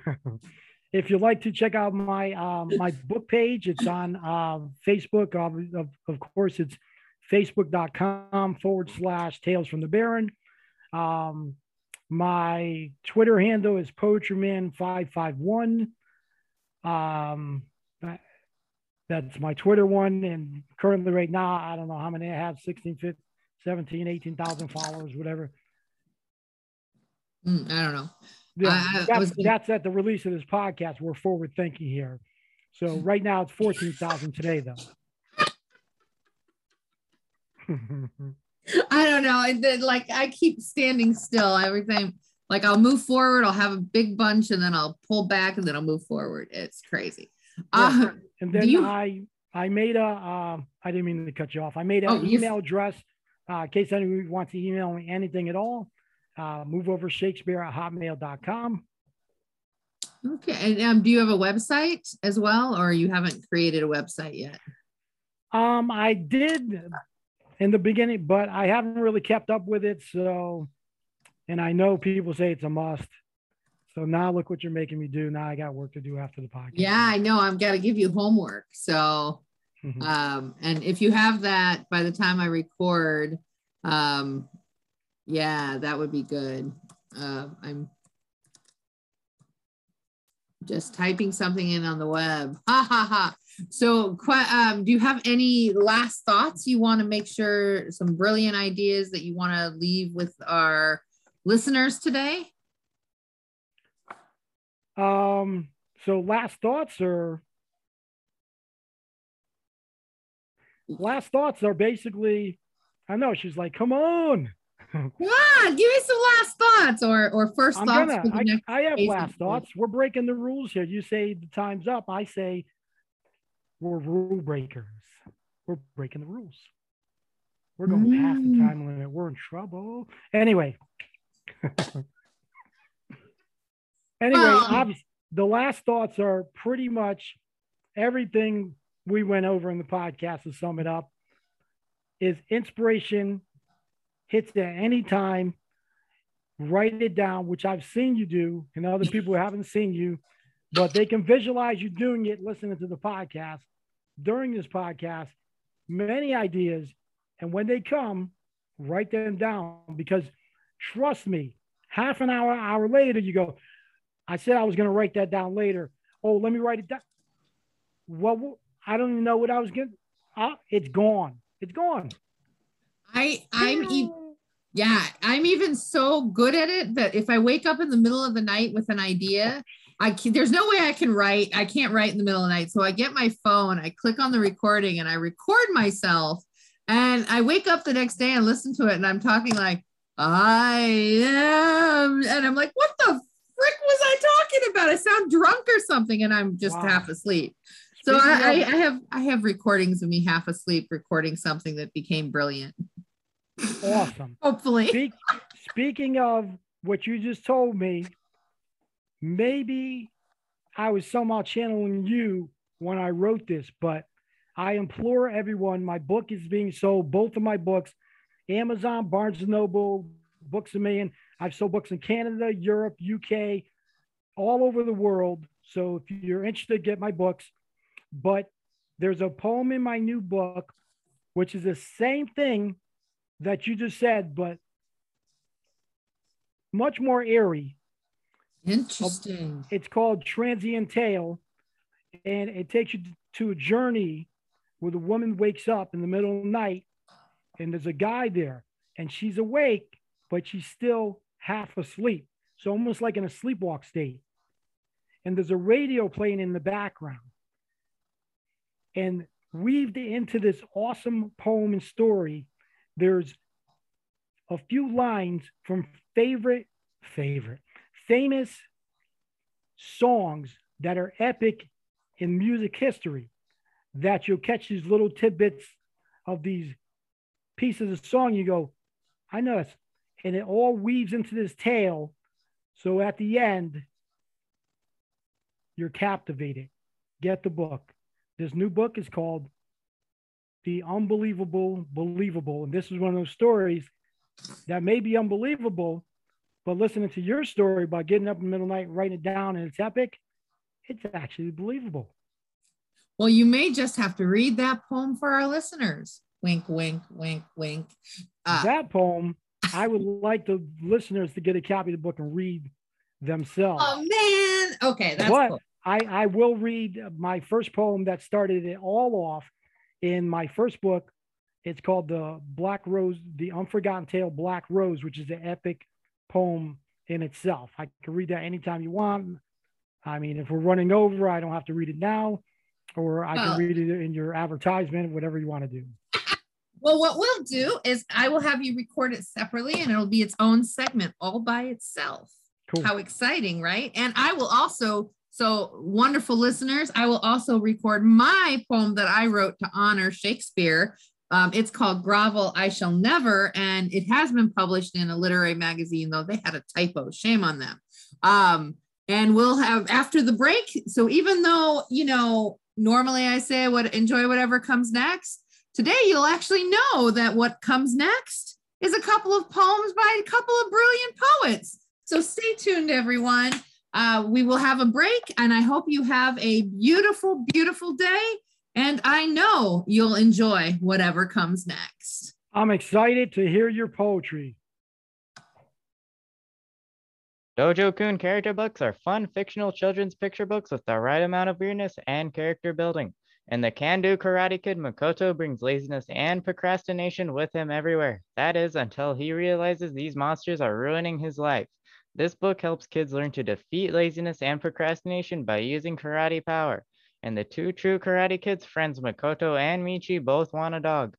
if you'd like to check out my um, my book page, it's on uh, Facebook. Of, of, of course, it's facebook.com forward slash Tales from the Baron. Um, my Twitter handle is poetryman551. Um, that's my Twitter one. And currently, right now, I don't know how many I have 16, 15, 17, 18,000 followers, whatever. Mm, I don't know. Yeah, I- I that's, was that's at the release of this podcast. We're forward thinking here. So right now it's 14,000 today, though. I don't know. I did like I keep standing still every time. Like I'll move forward, I'll have a big bunch, and then I'll pull back, and then I'll move forward. It's crazy. Yeah. Uh, and then you- I I made a um, I didn't mean to cut you off. I made an Oh, you- email address uh, in case anyone wants to email me anything at all. Uh, move over Shakespeare at hotmail.com. okay. And um, do you have a website as well, or you haven't created a website yet? Um, I did in the beginning, but I haven't really kept up with it. So, and I know people say it's a must. So now look what you're making me do. Now I got work to do after the podcast. Yeah, I know. I've got to give you homework. So, Mhm. um, and if you have that by the time I record, um, yeah, that would be good. Uh, I'm just typing something in on the web. Ha ha ha. So, um, do you have any last thoughts you want to make sure some brilliant ideas that you want to leave with our listeners today? Um, so last thoughts are last thoughts are basically I know she's like, come on. Come on, give me some last thoughts or or 1st I'm thoughts gonna I. I have last thoughts. We're breaking the rules here. You say the time's up. I say we're rule breakers. We're breaking the rules. We're going past the Mm. time limit. We're in trouble. Anyway. anyway, obviously, the last thoughts are pretty much everything we went over in the podcast to sum it up is inspiration hits at any time. Write it down which i've seen you do and other people haven't seen you but they can visualize you doing it listening to the podcast. During this podcast many ideas and when they come write them down. Because trust me half an hour hour later you go i said i was going to write that down later. Oh let me write it down. Well i don't even know what i was getting. uh, it's gone it's gone I I'm e- yeah, I'm even so good at it that if I wake up in the middle of the night with an idea, I can, there's no way I can write. I can't write in the middle of the night. So I get my phone, I click on the recording and I record myself and I wake up the next day and listen to it and I'm talking like I am and I'm like what the frick was I talking about? I sound drunk or something and I'm just Wow. half asleep. So I, I, have I have recordings of me half asleep recording something that became brilliant. awesome Hopefully. Speak, speaking of what you just told me, maybe I was somehow channeling you when I wrote this, but I implore everyone. My book is being sold, both of my books, Amazon, Barnes and Noble, Books a Million. I've sold books in Canada, Europe, UK, all over the world. So if you're interested, get my books. But there's a poem in my new book, which is the same thing that you just said, but much more airy. Interesting. It's called Transient Tale, and it takes you to a journey where the woman wakes up in the middle of the night, and there's a guy there, and she's awake, but she's still half asleep. So almost like in a sleepwalk state. And there's a radio playing in the background. And weaved into this awesome poem and story, there's a few lines from favorite, favorite, famous songs that are epic in music history that you'll catch these little tidbits of these pieces of song. You go, I know this. And it all weaves into this tale. So at the end, you're captivated. Get the book. This new book is called The Unbelievable Believable. And this is one of those stories that may be unbelievable, but listening to your story by getting up in the middle of the night, writing it down, and it's epic, it's actually believable. Well, you may just have to read that poem for our listeners. Wink, wink, wink, wink. Uh, that poem, I would like the listeners to get a copy of the book and read themselves. Oh man. Okay, that's but cool. I, I will read my first poem that started it all off in my first book. It's called the Black Rose, the Unforgotten Tale Black Rose, which is an epic poem in itself. I can read that anytime you want. I mean, if we're running over, I don't have to read it now, or I can oh. read it in your advertisement, whatever you want to do. Well, what we'll do is I will have you record it separately and it'll be its own segment all by itself. Cool. How exciting, right? And I will also, so wonderful listeners, I will also record my poem that I wrote to honor Shakespeare. Um, it's called Grovel I Shall Never, and it has been published in a literary magazine, though they had a typo. Shame on them. Um, and we'll have after the break. So even though, you know, normally I say would enjoy whatever comes next, today you'll actually know that what comes next is a couple of poems by a couple of brilliant poets. So stay tuned, everyone. Uh, we will have a break, and I hope you have a beautiful, beautiful day. And I know you'll enjoy whatever comes next. I'm excited to hear your poetry. Dojo Kun character books are fun fictional children's picture books with the right amount of weirdness and character building. And the can do karate kid Makoto brings laziness and procrastination with him everywhere. That is, until he realizes these monsters are ruining his life. This book helps kids learn to defeat laziness and procrastination by using karate power. And the two true karate kids, friends Makoto and Michi, both want a dog.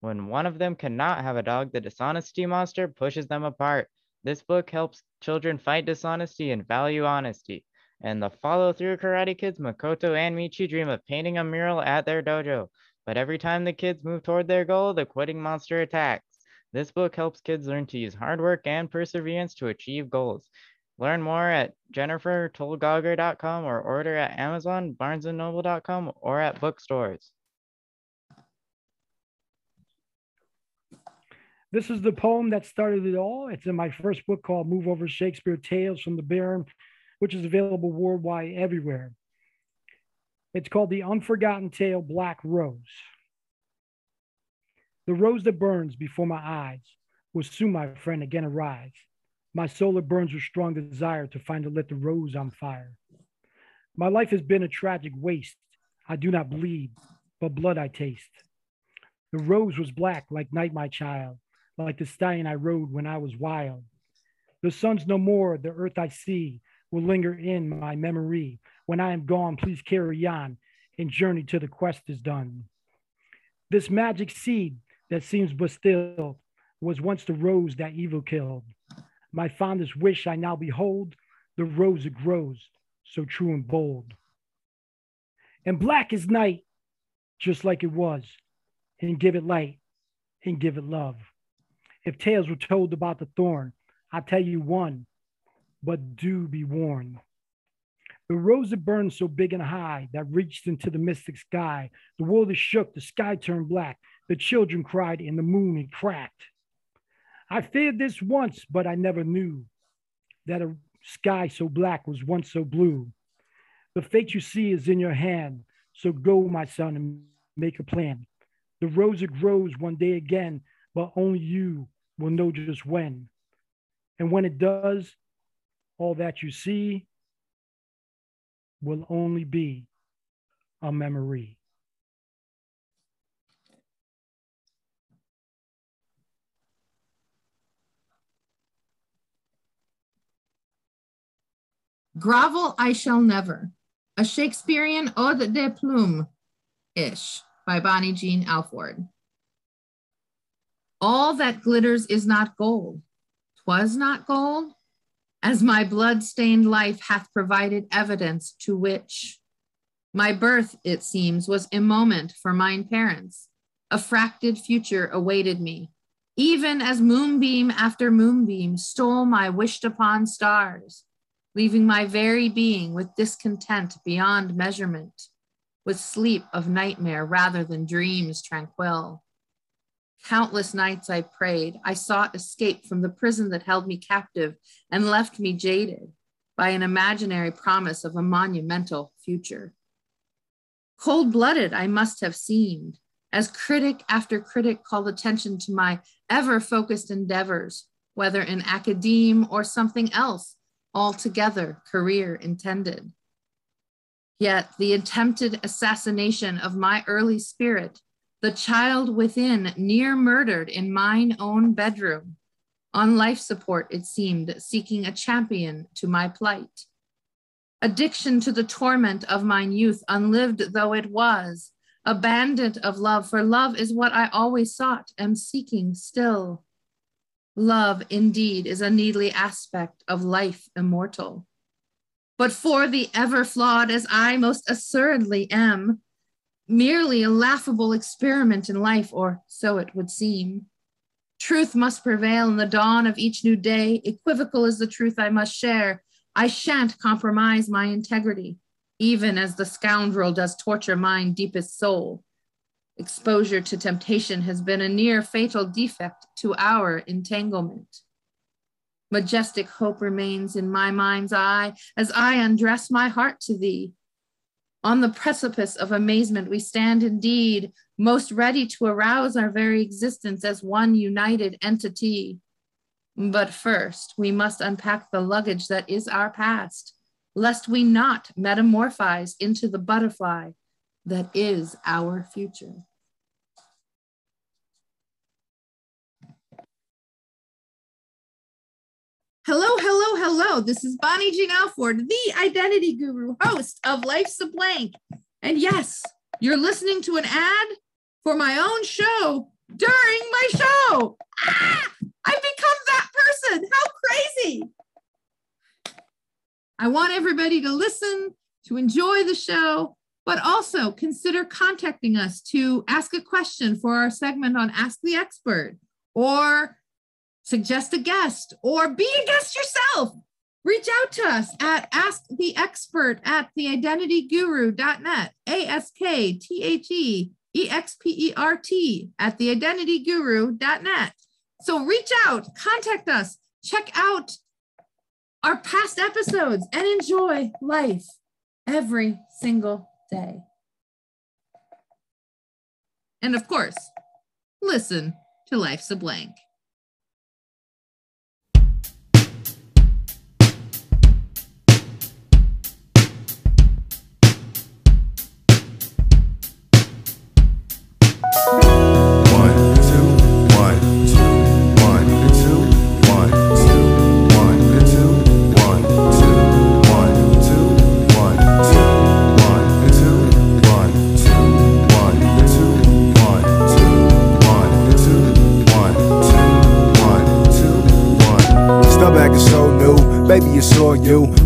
When one of them cannot have a dog, the dishonesty monster pushes them apart. This book helps children fight dishonesty and value honesty. And the follow through Karate Kids, Makoto and Michi dream of painting a mural at their dojo. But every time the kids move toward their goal, the quitting monster attacks. This book helps kids learn to use hard work and perseverance to achieve goals. Learn more at jennifertolgauger.com or order at Amazon, barnesandnoble.com, or at bookstores. This is the poem that started it all. It's in my first book called Move Over Shakespeare Tales from the Baron, which is available worldwide everywhere. It's called The Unforgotten Tale Black Rose. The rose that burns before my eyes will soon, my friend, again arise. My soul that burns with strong desire to find and lit the rose on fire. My life has been a tragic waste. I do not bleed, but blood I taste. The rose was black like night, my child like the stallion I rode when I was wild. The sun's no more, the earth I see will linger in my memory. When I am gone, please carry on and journey till the quest is done. This magic seed that seems but still was once the rose that evil killed. My fondest wish I now behold, the rose it grows, so true and bold. And black is night, just like it was, and give it light and give it love. If tales were told about the thorn, I tell you one, but do be warned. The rose that burned so big and high that reached into the mystic sky, the world is shook, the sky turned black, the children cried, and the moon it cracked. I feared this once, but I never knew that a sky so black was once so blue. The fate you see is in your hand, so go, my son, and make a plan. The rose that grows one day again, but only you will know just when. And when it does, all that you see will only be a memory. Grovel I Shall Never, a Shakespearean ode de plume ish by Bonniejean Alford. All that glitters is not gold. Twas not gold, as my blood stained life hath provided evidence to which my birth, it seems, was a moment for mine parents. A fracted future awaited me, even as moonbeam after moonbeam stole my wished upon stars, leaving my very being with discontent beyond measurement, with sleep of nightmare rather than dreams tranquil. Countless nights I prayed. I sought escape from the prison that held me captive and left me jaded by an imaginary promise of a monumental future. Cold blooded, I must have seemed, as critic after critic called attention to my ever focused endeavors, whether in academe or something else altogether career intended. Yet the attempted assassination of my early spirit, the child within near murdered in mine own bedroom, on life support, it seemed, seeking a champion to my plight addiction to the torment of mine youth, unlived though it was, abandoned of love, for love is what I always sought, am seeking still. Love, indeed, is a needly aspect of life immortal. But for the ever flawed as I most assuredly am, merely a laughable experiment in life, or so it would seem. Truth must prevail in the dawn of each new day. Equivocal is the truth I must share, I shan't compromise my integrity, even as the scoundrel does torture mine deepest soul. Exposure to temptation has been a near fatal defect to our entanglement. Majestic hope remains in my mind's eye as I undress my heart to thee. On the precipice of amazement, we stand indeed, most ready to arouse our very existence as one united entity. But first, we must unpack the luggage that is our past, lest we not metamorphose into the butterfly that is our future. Hello, hello, hello. This is Bonniejean Alford, the identity guru, host of Life's a Blank. And yes, you're listening to an ad for my own show during my show. Ah! I've become that person. How crazy. I want everybody to listen, to enjoy the show, but also consider contacting us to ask a question for our segment on Ask the Expert or suggest a guest or be a guest yourself. Reach out to us at Ask the Expert at theidentityguru.net, A S K T H E E X P E R T at theidentityguru.net. So reach out, contact us, check out our past episodes, and enjoy life every single day. And of course, listen to Life's a Blank.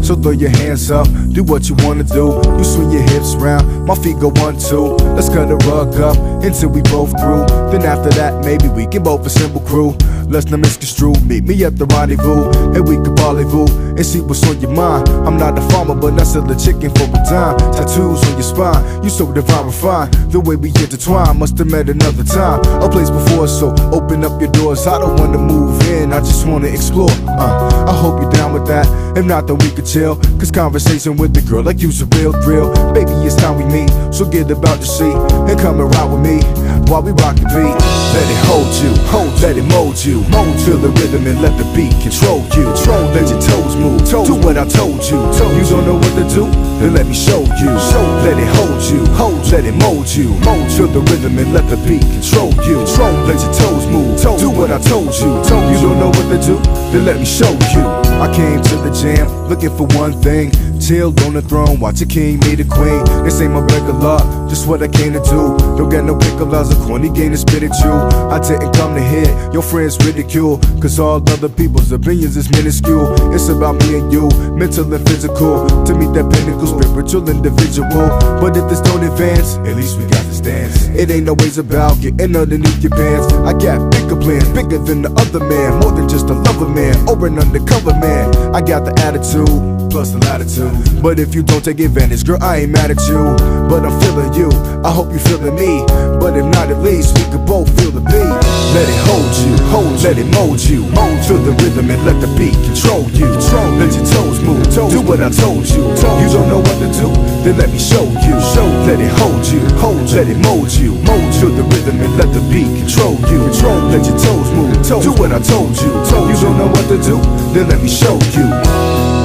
So throw your hands up, do what you wanna do. You swing your hips round, my feet go one, two. Let's cut the rug up until we both through. Then after that, maybe we can both assemble crew. Let's not misconstrue. Meet me at the rendezvous, and we can rendezvous and see what's on your mind. I'm not a farmer, but I sell the chicken for a dime. Tattoos on your spine, you so divine, refined. The way we intertwine, must have met another time. A place before, so open up your doors. I don't wanna move in, I just wanna explore. Uh, I hope you're down with that. If not, then we could chill. Cause conversation with the girl like you's a real thrill. Baby, it's time we meet, so get about your seat and come and ride with me while we rock the beat. Let it hold you, hold, let it mold you, mold. Feel the rhythm and let the beat control you. Control, let your toes move. Do what I told you. You don't know what to do? Then let me show you. Show, Let it hold you, hold, let it mold you, mold. to the rhythm and let the beat control you. Control, let your toes move. Do what I told you. You don't know what to do? Then let me show you. I came to the jam looking for one thing Chilled on the throne, watch a king meet a queen. This ain't my regular, just what I came to do. Don't get no pickle as a corny game to spit at you. I didn't come to hit your friends ridicule, cause all other people's opinions is minuscule. It's about me and you, mental and physical. To meet that pinnacle, spiritual individual. But if this don't advance, at least we got this dance. It ain't always about getting underneath your pants. I got bigger plans, bigger than the other man. More than just a lover man, or an undercover man. I got the attitude plus the latitude. But if you don't take advantage, girl, I ain't mad at you. But I'm feeling you, I hope you feeling me. But if not, at least we could both feel the beat. Let it hold you, hold, let it mold you. Mold, feel the rhythm and let the beat control you. Control, let your toes move, do what I told you. You don't know what to do, then let me show you. Show, let it hold you, hold, let it mold you. Mold, feel the rhythm and let the beat control you. Control, let your toes move, do what I told you. You don't know what to do, then let me show you.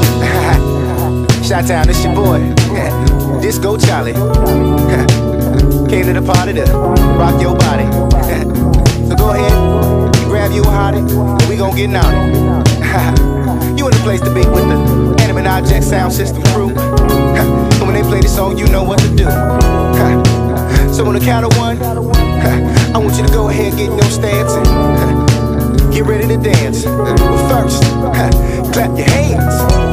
Shot Town, this your boy. Disco Charlie. Came to the party to rock your body. so go ahead, grab you a hottie, and we gon' get naughty. you in the place to be with the Animate Object Sound System crew. and when they play this song, you know what to do. so on the count of one, I want you to go ahead, get in your stance, and get ready to dance. But first, clap your hands.